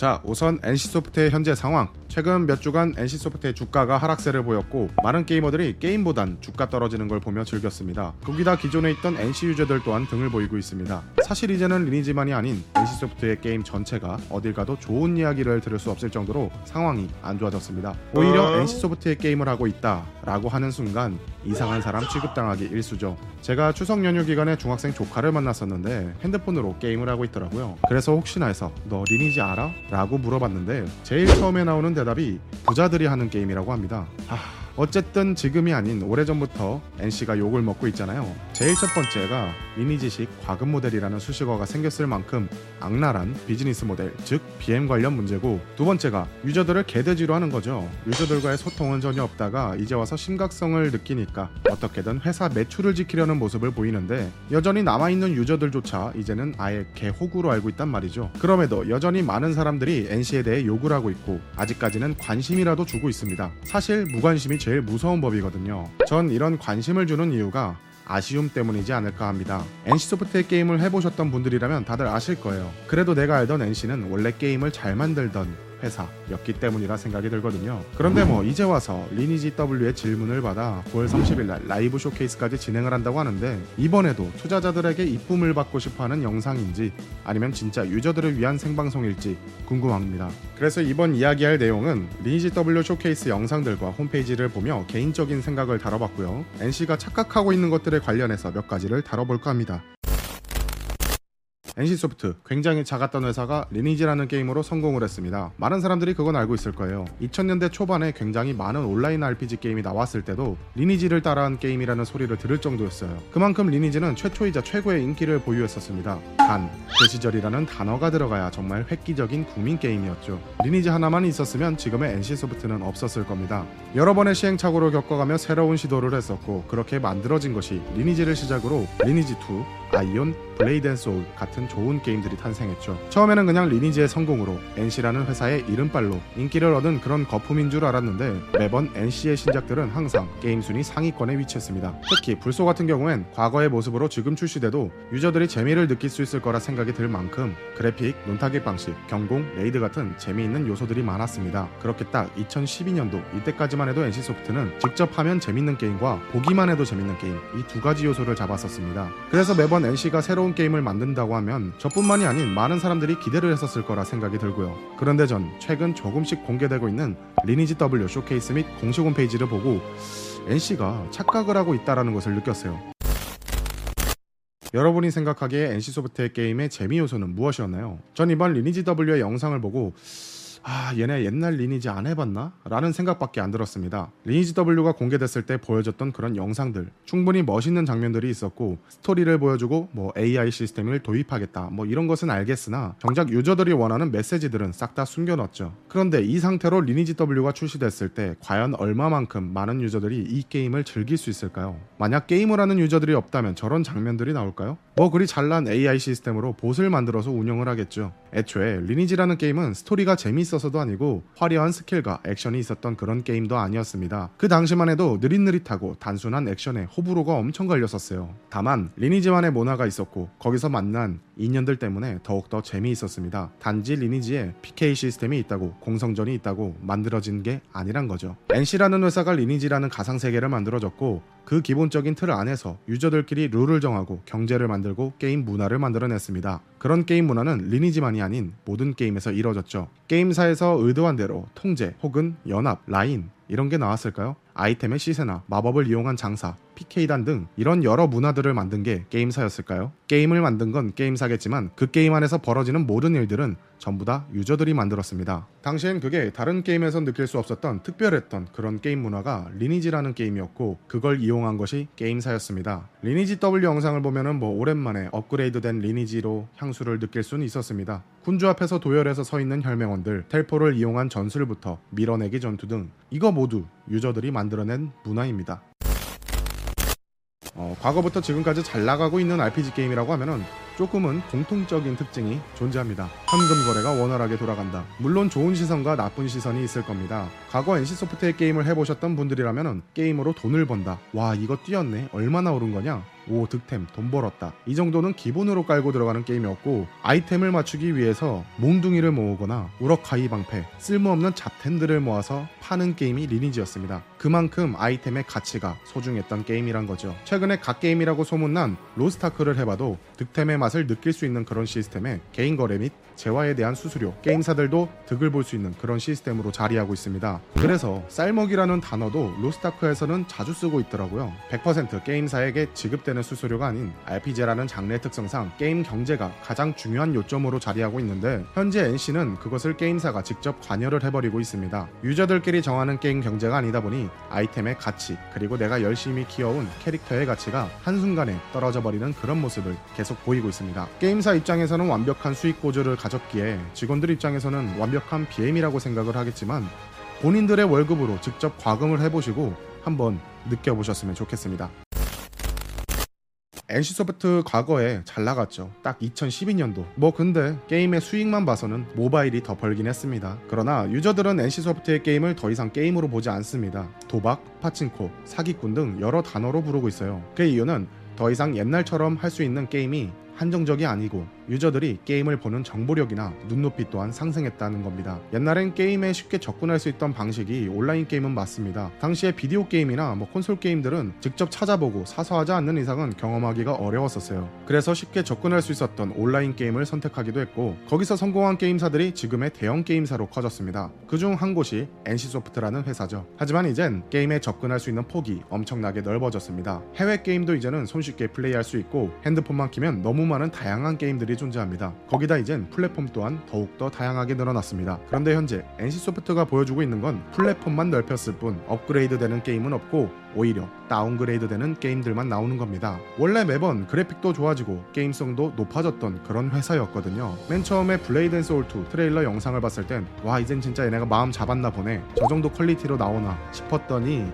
자, 우선 NC소프트의 현재 상황. 최근 몇 주간 NC소프트의 주가가 하락세를 보였고 많은 게이머들이 게임보단 주가 떨어지는 걸 보며 즐겼습니다. 거기다 기존에 있던 NC 유저들 또한 등을 보이고 있습니다. 사실 이제는 리니지만이 아닌 NC소프트의 게임 전체가 어딜 가도 좋은 이야기를 들을 수 없을 정도로 상황이 안 좋아졌습니다. 오히려 NC소프트의 게임을 하고 있다 라고 하는 순간 이상한 사람 취급당하기 일쑤죠. 제가 추석 연휴 기간에 중학생 조카를 만났었는데 핸드폰으로 게임을 하고 있더라고요. 그래서 혹시나 해서 너 리니지 알아? 라고 물어봤는데 제일 처음에 나오는 대답이 부자들이 하는 게임이라고 합니다. 하... 어쨌든 지금이 아닌 오래전부터 NC가 욕을 먹고 있잖아요. 제일 첫 번째가 리니지식 과금 모델이라는 수식어가 생겼을 만큼 악랄한 비즈니스 모델, 즉 BM 관련 문제고 두 번째가 유저들을 개돼지로 하는 거죠. 유저들과의 소통은 전혀 없다가 이제 와서 심각성을 느끼니까 어떻게든 회사 매출을 지키려는 모습을 보이는데 여전히 남아있는 유저들조차 이제는 아예 개호구로 알고 있단 말이죠. 그럼에도 여전히 많은 사람들이 NC에 대해 욕을 하고 있고 아직까지는 관심이라도 주고 있습니다. 사실 무관심이 제일 무서운 법이거든요. 전 이런 관심을 주는 이유가 아쉬움 때문이지 않을까 합니다. NC소프트의 게임을 해보셨던 분들이라면 다들 아실 거예요. 그래도 내가 알던 NC는 원래 게임을 잘 만들던 회사였기 때문이라 생각이 들거든요. 그런데 뭐 이제 와서 리니지 W의 질문을 받아 9월 30일 날 라이브 쇼케이스까지 진행을 한다고 하는데 이번에도 투자자들에게 이쁨을 받고 싶어하는 영상인지 아니면 진짜 유저들을 위한 생방송일지 궁금합니다. 그래서 이번 이야기할 내용은 리니지 W 쇼케이스 영상들과 홈페이지를 보며 개인적인 생각을 다뤄봤고요. NC가 착각하고 있는 것들에 관련해서 몇 가지를 다뤄볼까 합니다. NC소프트 굉장히 작았던 회사가 리니지라는 게임으로 성공을 했습니다. 많은 사람들이 그건 알고 있을 거예요. 2000년대 초반에 굉장히 많은 온라인 RPG 게임이 나왔을 때도 리니지를 따라한 게임이라는 소리를 들을 정도였어요. 그만큼 리니지는 최초이자 최고의 인기를 보유했었습니다. 단, 그 시절이라는 단어가 들어가야 정말 획기적인 국민 게임이었죠. 리니지 하나만 있었으면 지금의 NC소프트는 없었을 겁니다. 여러 번의 시행착오를 겪어가며 새로운 시도를 했었고 그렇게 만들어진 것이 리니지를 시작으로 리니지2, 아이온, 블레이드 앤 소울 같은 좋은 게임들이 탄생했죠. 처음에는 그냥 리니지의 성공으로 NC라는 회사의 이름빨로 인기를 얻은 그런 거품인 줄 알았는데 매번 NC의 신작들은 항상 게임 순위 상위권에 위치했습니다. 특히 블소 같은 경우엔 과거의 모습으로 지금 출시돼도 유저들이 재미를 느낄 수 있을 거라 생각이 들 만큼 그래픽, non-target 방식, 경공, raid 같은 재미있는 요소들이 많았습니다. 그렇게 딱 2012년도 이때까지만 해도 NC소프트는 직접 하면 재밌는 게임과 보기만 해도 재밌는 게임 이 두 가지 요소를 잡았었습니다. 그래서 매번 NC가 새로운 게임을 만든다고 하면 저뿐만이 아닌 많은 사람들이 기대를 했었을 거라 생각이 들고요. 그런데 전 최근 조금씩 공개되고 있는 리니지 W 쇼케이스 및 공식 홈페이지를 보고 NC가 착각을 하고 있다라는 것을 느꼈어요. 여러분이 생각하기에 NC소프트의 게임의 재미 요소는 무엇이었나요? 전 이번 리니지 W의 영상을 보고 아 얘네 옛날 리니지 안 해봤나? 라는 생각밖에 안 들었습니다. 리니지 W가 공개됐을 때 보여줬던 그런 영상들 충분히 멋있는 장면들이 있었고 스토리를 보여주고 뭐 AI 시스템을 도입하겠다 뭐 이런 것은 알겠으나 정작 유저들이 원하는 메시지들은 싹 다 숨겨놨죠. 그런데 이 상태로 리니지 W가 출시됐을 때 과연 얼마만큼 많은 유저들이 이 게임을 즐길 수 있을까요? 만약 게임을 하는 유저들이 없다면 저런 장면들이 나올까요? 뭐 그리 잘난 AI 시스템으로 bot을 만들어서 운영을 하겠죠. 애초에 리니지라는 게임은 스토리가 재미있어서도 아니고 화려한 스킬과 액션이 있었던 그런 게임도 아니었습니다. 그 당시만 해도 느릿느릿하고 단순한 액션에 호불호가 엄청 갈렸었어요. 다만 리니지만의 문화가 있었고 거기서 만난 인연들 때문에 더욱더 재미있었습니다. 단지 리니지에 PK 시스템이 있다고 공성전이 있다고 만들어진 게 아니란 거죠. NC라는 회사가 리니지라는 가상세계를 만들어졌고 그 기본적인 틀 안에서 유저들끼리 룰을 정하고 경제를 만들고 게임 문화를 만들어냈습니다. 그런 게임 문화는 리니지만이 아닌 모든 게임에서 이뤄졌죠. 게임사에서 의도한 대로 통제 혹은 연합, 라인 이런 게 나왔을까요? 아이템의 시세나 마법을 이용한 장사, PK단 등 이런 여러 문화들을 만든 게 게임사였을까요? 게임을 만든 건 게임사겠지만 그 게임 안에서 벌어지는 모든 일들은 전부 다 유저들이 만들었습니다. 당시엔 그게 다른 게임에서 느낄 수 없었던 특별했던 그런 게임 문화가 리니지라는 게임이었고 그걸 이용한 것이 게임사였습니다. 리니지 W 영상을 보면은 뭐 오랜만에 업그레이드된 리니지로 향수를 느낄 수는 있었습니다. 군주 앞에서 도열해서 서 있는 혈맹원들, 텔포를 이용한 전술부터 밀어내기 전투 등 이거 모두 유저들이 만들어낸 문화입니다. 어, 과거부터 지금까지 잘 나가고 있는 RPG 게임이라고 하면은 조금은 공통적인 특징이 존재합니다. 현금 거래가 원활하게 돌아간다. 물론 좋은 시선과 나쁜 시선이 있을 겁니다. 과거 NC소프트의 게임을 해보셨던 분들이라면 게임으로 돈을 번다. 와 이거 뛰었네. 얼마나 오른 거냐? 오 득템 돈 벌었다. 이 정도는 기본으로 깔고 들어가는 게임이었고 아이템을 맞추기 위해서 몽둥이를 모으거나 우럭카이 방패 쓸모없는 잡템들을 모아서 파는 게임이 리니지였습니다. 그만큼 아이템의 가치가 소중했던 게임이란 거죠. 최근에 갓게임이라고 소문난 로스타크를 해봐도 득템의 맛을 느낄 수 있는 그런 시스템에 개인 거래 및 재화에 대한 수수료 게임사들도 득을 볼 수 있는 그런 시스템으로 자리하고 있습니다. 그래서 쌀먹이라는 단어도 로스타크에서는 자주 쓰고 있더라고요. 100% 게임사에게 지급되는 수수료가 아닌 RPG라는 장르의 특성상 게임 경제가 가장 중요한 요점으로 자리하고 있는데 현재 NC는 그것을 게임사가 직접 관여를 해버리고 있습니다. 유저들끼리 정하는 게임 경제가 아니다 보니 아이템의 가치 그리고 내가 열심히 키워온 캐릭터의 가치가 한순간에 떨어져 버리는 그런 모습을 계속 보이고 있습니다. 게임사 입장에서는 완벽한 수익 구조를 가졌기에 직원들 입장에서는 완벽한 BM이라고 생각을 하겠지만 본인들의 월급으로 직접 과금을 해보시고 한번 느껴보셨으면 좋겠습니다. NC소프트 과거에 잘 나갔죠. 딱 2012년도. 뭐 근데 게임의 수익만 봐서는 모바일이 더 벌긴 했습니다. 그러나 유저들은 NC소프트의 게임을 더 이상 게임으로 보지 않습니다. 도박, 파친코, 사기꾼 등 여러 단어로 부르고 있어요. 그 이유는 더 이상 옛날처럼 할 수 있는 게임이 한정적이 아니고 유저들이 게임을 보는 정보력이나 눈높이 또한 상승했다는 겁니다. 옛날엔 게임에 쉽게 접근할 수 있던 방식이 온라인 게임은 맞습니다. 당시에 비디오 게임이나 뭐 콘솔 게임들은 직접 찾아보고 사서 하지 않는 이상은 경험하기가 어려웠었어요. 그래서 쉽게 접근할 수 있었던 온라인 게임을 선택하기도 했고 거기서 성공한 게임사들이 지금의 대형 게임사로 커졌습니다. 그중 한 곳이 NC소프트라는 회사죠. 하지만 이젠 게임에 접근할 수 있는 폭이 엄청나게 넓어졌습니다. 해외 게임도 이제는 손쉽게 플레이할 수 있고 핸드폰만 키면 너무 많은 다양한 게임들이 존재합니다. 거기다 이젠 플랫폼 또한 더욱더 다양하게 늘어났습니다. 그런데 현재 NC소프트가 보여주고 있는 건 플랫폼만 넓혔을 뿐 업그레이드 되는 게임은 없고 오히려 downgrade 되는 게임들만 나오는 겁니다. 원래 매번 그래픽도 좋아지고 게임성도 높아졌던 그런 회사였거든요. 맨 처음에 블레이드 앤 소울 2 트레일러 영상을 봤을 땐 와 이젠 진짜 얘네가 마음 잡았나 보네. 저 정도 퀄리티로 나오나 싶었더니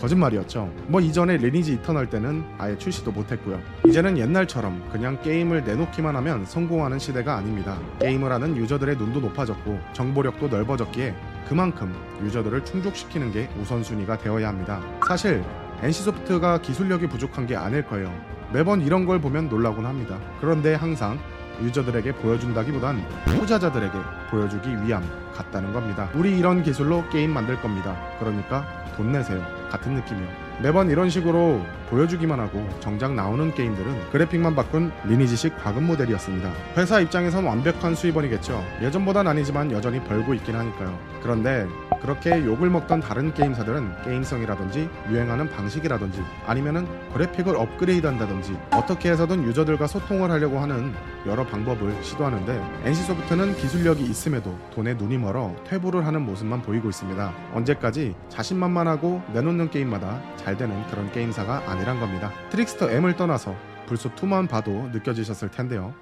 거짓말이었죠. 뭐 이전에 리니지 이터널 때는 아예 출시도 못했고요. 이제는 옛날처럼 그냥 게임을 내놓기만 하면 성공하는 시대가 아닙니다. 게임을 하는 유저들의 눈도 높아졌고 정보력도 넓어졌기에 그만큼 유저들을 충족시키는 게 우선순위가 되어야 합니다. 사실 NC소프트가 기술력이 부족한 게 아닐 거예요. 매번 이런 걸 보면 놀라곤 합니다. 그런데 항상 유저들에게 보여준다기보단 투자자들에게 보여주기 위함 같다는 겁니다. 우리 이런 기술로 게임 만들 겁니다. 그러니까 돈 내세요. 같은 느낌이요. 매번 이런 식으로 보여주기만 하고 정작 나오는 게임들은 그래픽만 바꾼 리니지식 과금 모델이었습니다. 회사 입장에선 완벽한 수입원이겠죠. 예전보단 아니지만 여전히 벌고 있긴 하니까요. 그런데 그렇게 욕을 먹던 다른 게임사들은 게임성이라든지 유행하는 방식이라든지 아니면은 그래픽을 업그레이드 한다든지 어떻게 해서든 유저들과 소통을 하려고 하는 여러 방법을 시도하는데 NC소프트는 기술력이 있음에도 돈에 눈이 멀어 퇴보를 하는 모습만 보이고 있습니다. 언제까지 자신만만하고 내놓는 게임마다 잘 되는 그런 게임사가 아니란 겁니다. 트릭스터 M을 떠나서 불소 2만 봐도 느껴지셨을 텐데요.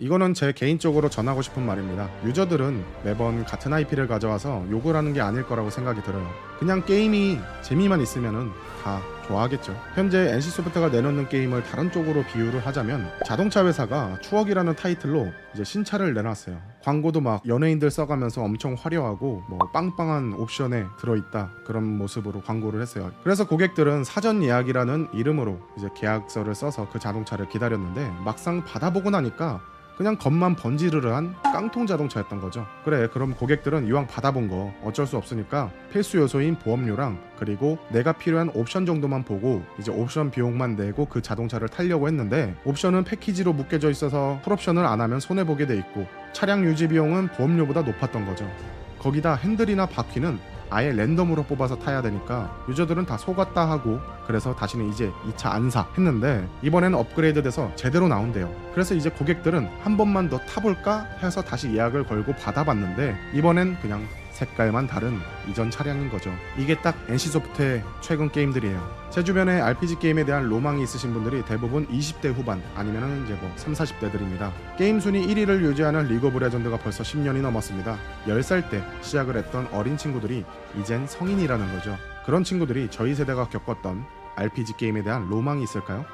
이거는 제 개인적으로 전하고 싶은 말입니다. 유저들은 매번 같은 IP를 가져와서 욕을 하는 게 아닐 거라고 생각이 들어요. 그냥 게임이 재미만 있으면은 다 좋아하겠죠. 현재 NC소프트가 내놓는 게임을 다른 쪽으로 비유를 하자면 자동차 회사가 추억이라는 타이틀로 이제 신차를 내놨어요. 광고도 막 연예인들 써가면서 엄청 화려하고 뭐 빵빵한 옵션에 들어있다 그런 모습으로 광고를 했어요. 그래서 고객들은 사전 예약이라는 이름으로 이제 계약서를 써서 그 자동차를 기다렸는데 막상 받아보고 나니까 그냥 겉만 번지르르한 깡통 자동차였던 거죠. 그래, 그럼 고객들은 이왕 받아본 거 어쩔 수 없으니까 필수 요소인 보험료랑 그리고 내가 필요한 옵션 정도만 보고 이제 옵션 비용만 내고 그 자동차를 타려고 했는데 옵션은 패키지로 묶여져 있어서 풀옵션을 안 하면 손해 보게 돼 있고 차량 유지 비용은 보험료보다 높았던 거죠. 거기다 핸들이나 바퀴는 아예 랜덤으로 뽑아서 타야 되니까 유저들은 다 속았다 하고 그래서 다시는 이제 이 차 안 사 했는데 이번에는 업그레이드 돼서 제대로 나온대요. 그래서 이제 고객들은 한 번만 더 타볼까 해서 다시 예약을 걸고 받아봤는데 이번엔 그냥 색깔만 다른 이전 차량인 거죠. 이게 딱 NC소프트의 최근 게임들이에요. 제 주변에 RPG 게임에 대한 로망이 있으신 분들이 대부분 20대 후반 아니면은 이제 뭐 3, 40대들입니다. 게임 순위 1위를 유지하는 리그 오브 레전드가 벌써 10년이 넘었습니다. 10살 때 시작을 했던 어린 친구들이 이젠 성인이라는 거죠. 그런 친구들이 저희 세대가 겪었던 RPG 게임에 대한 로망이 있을까요?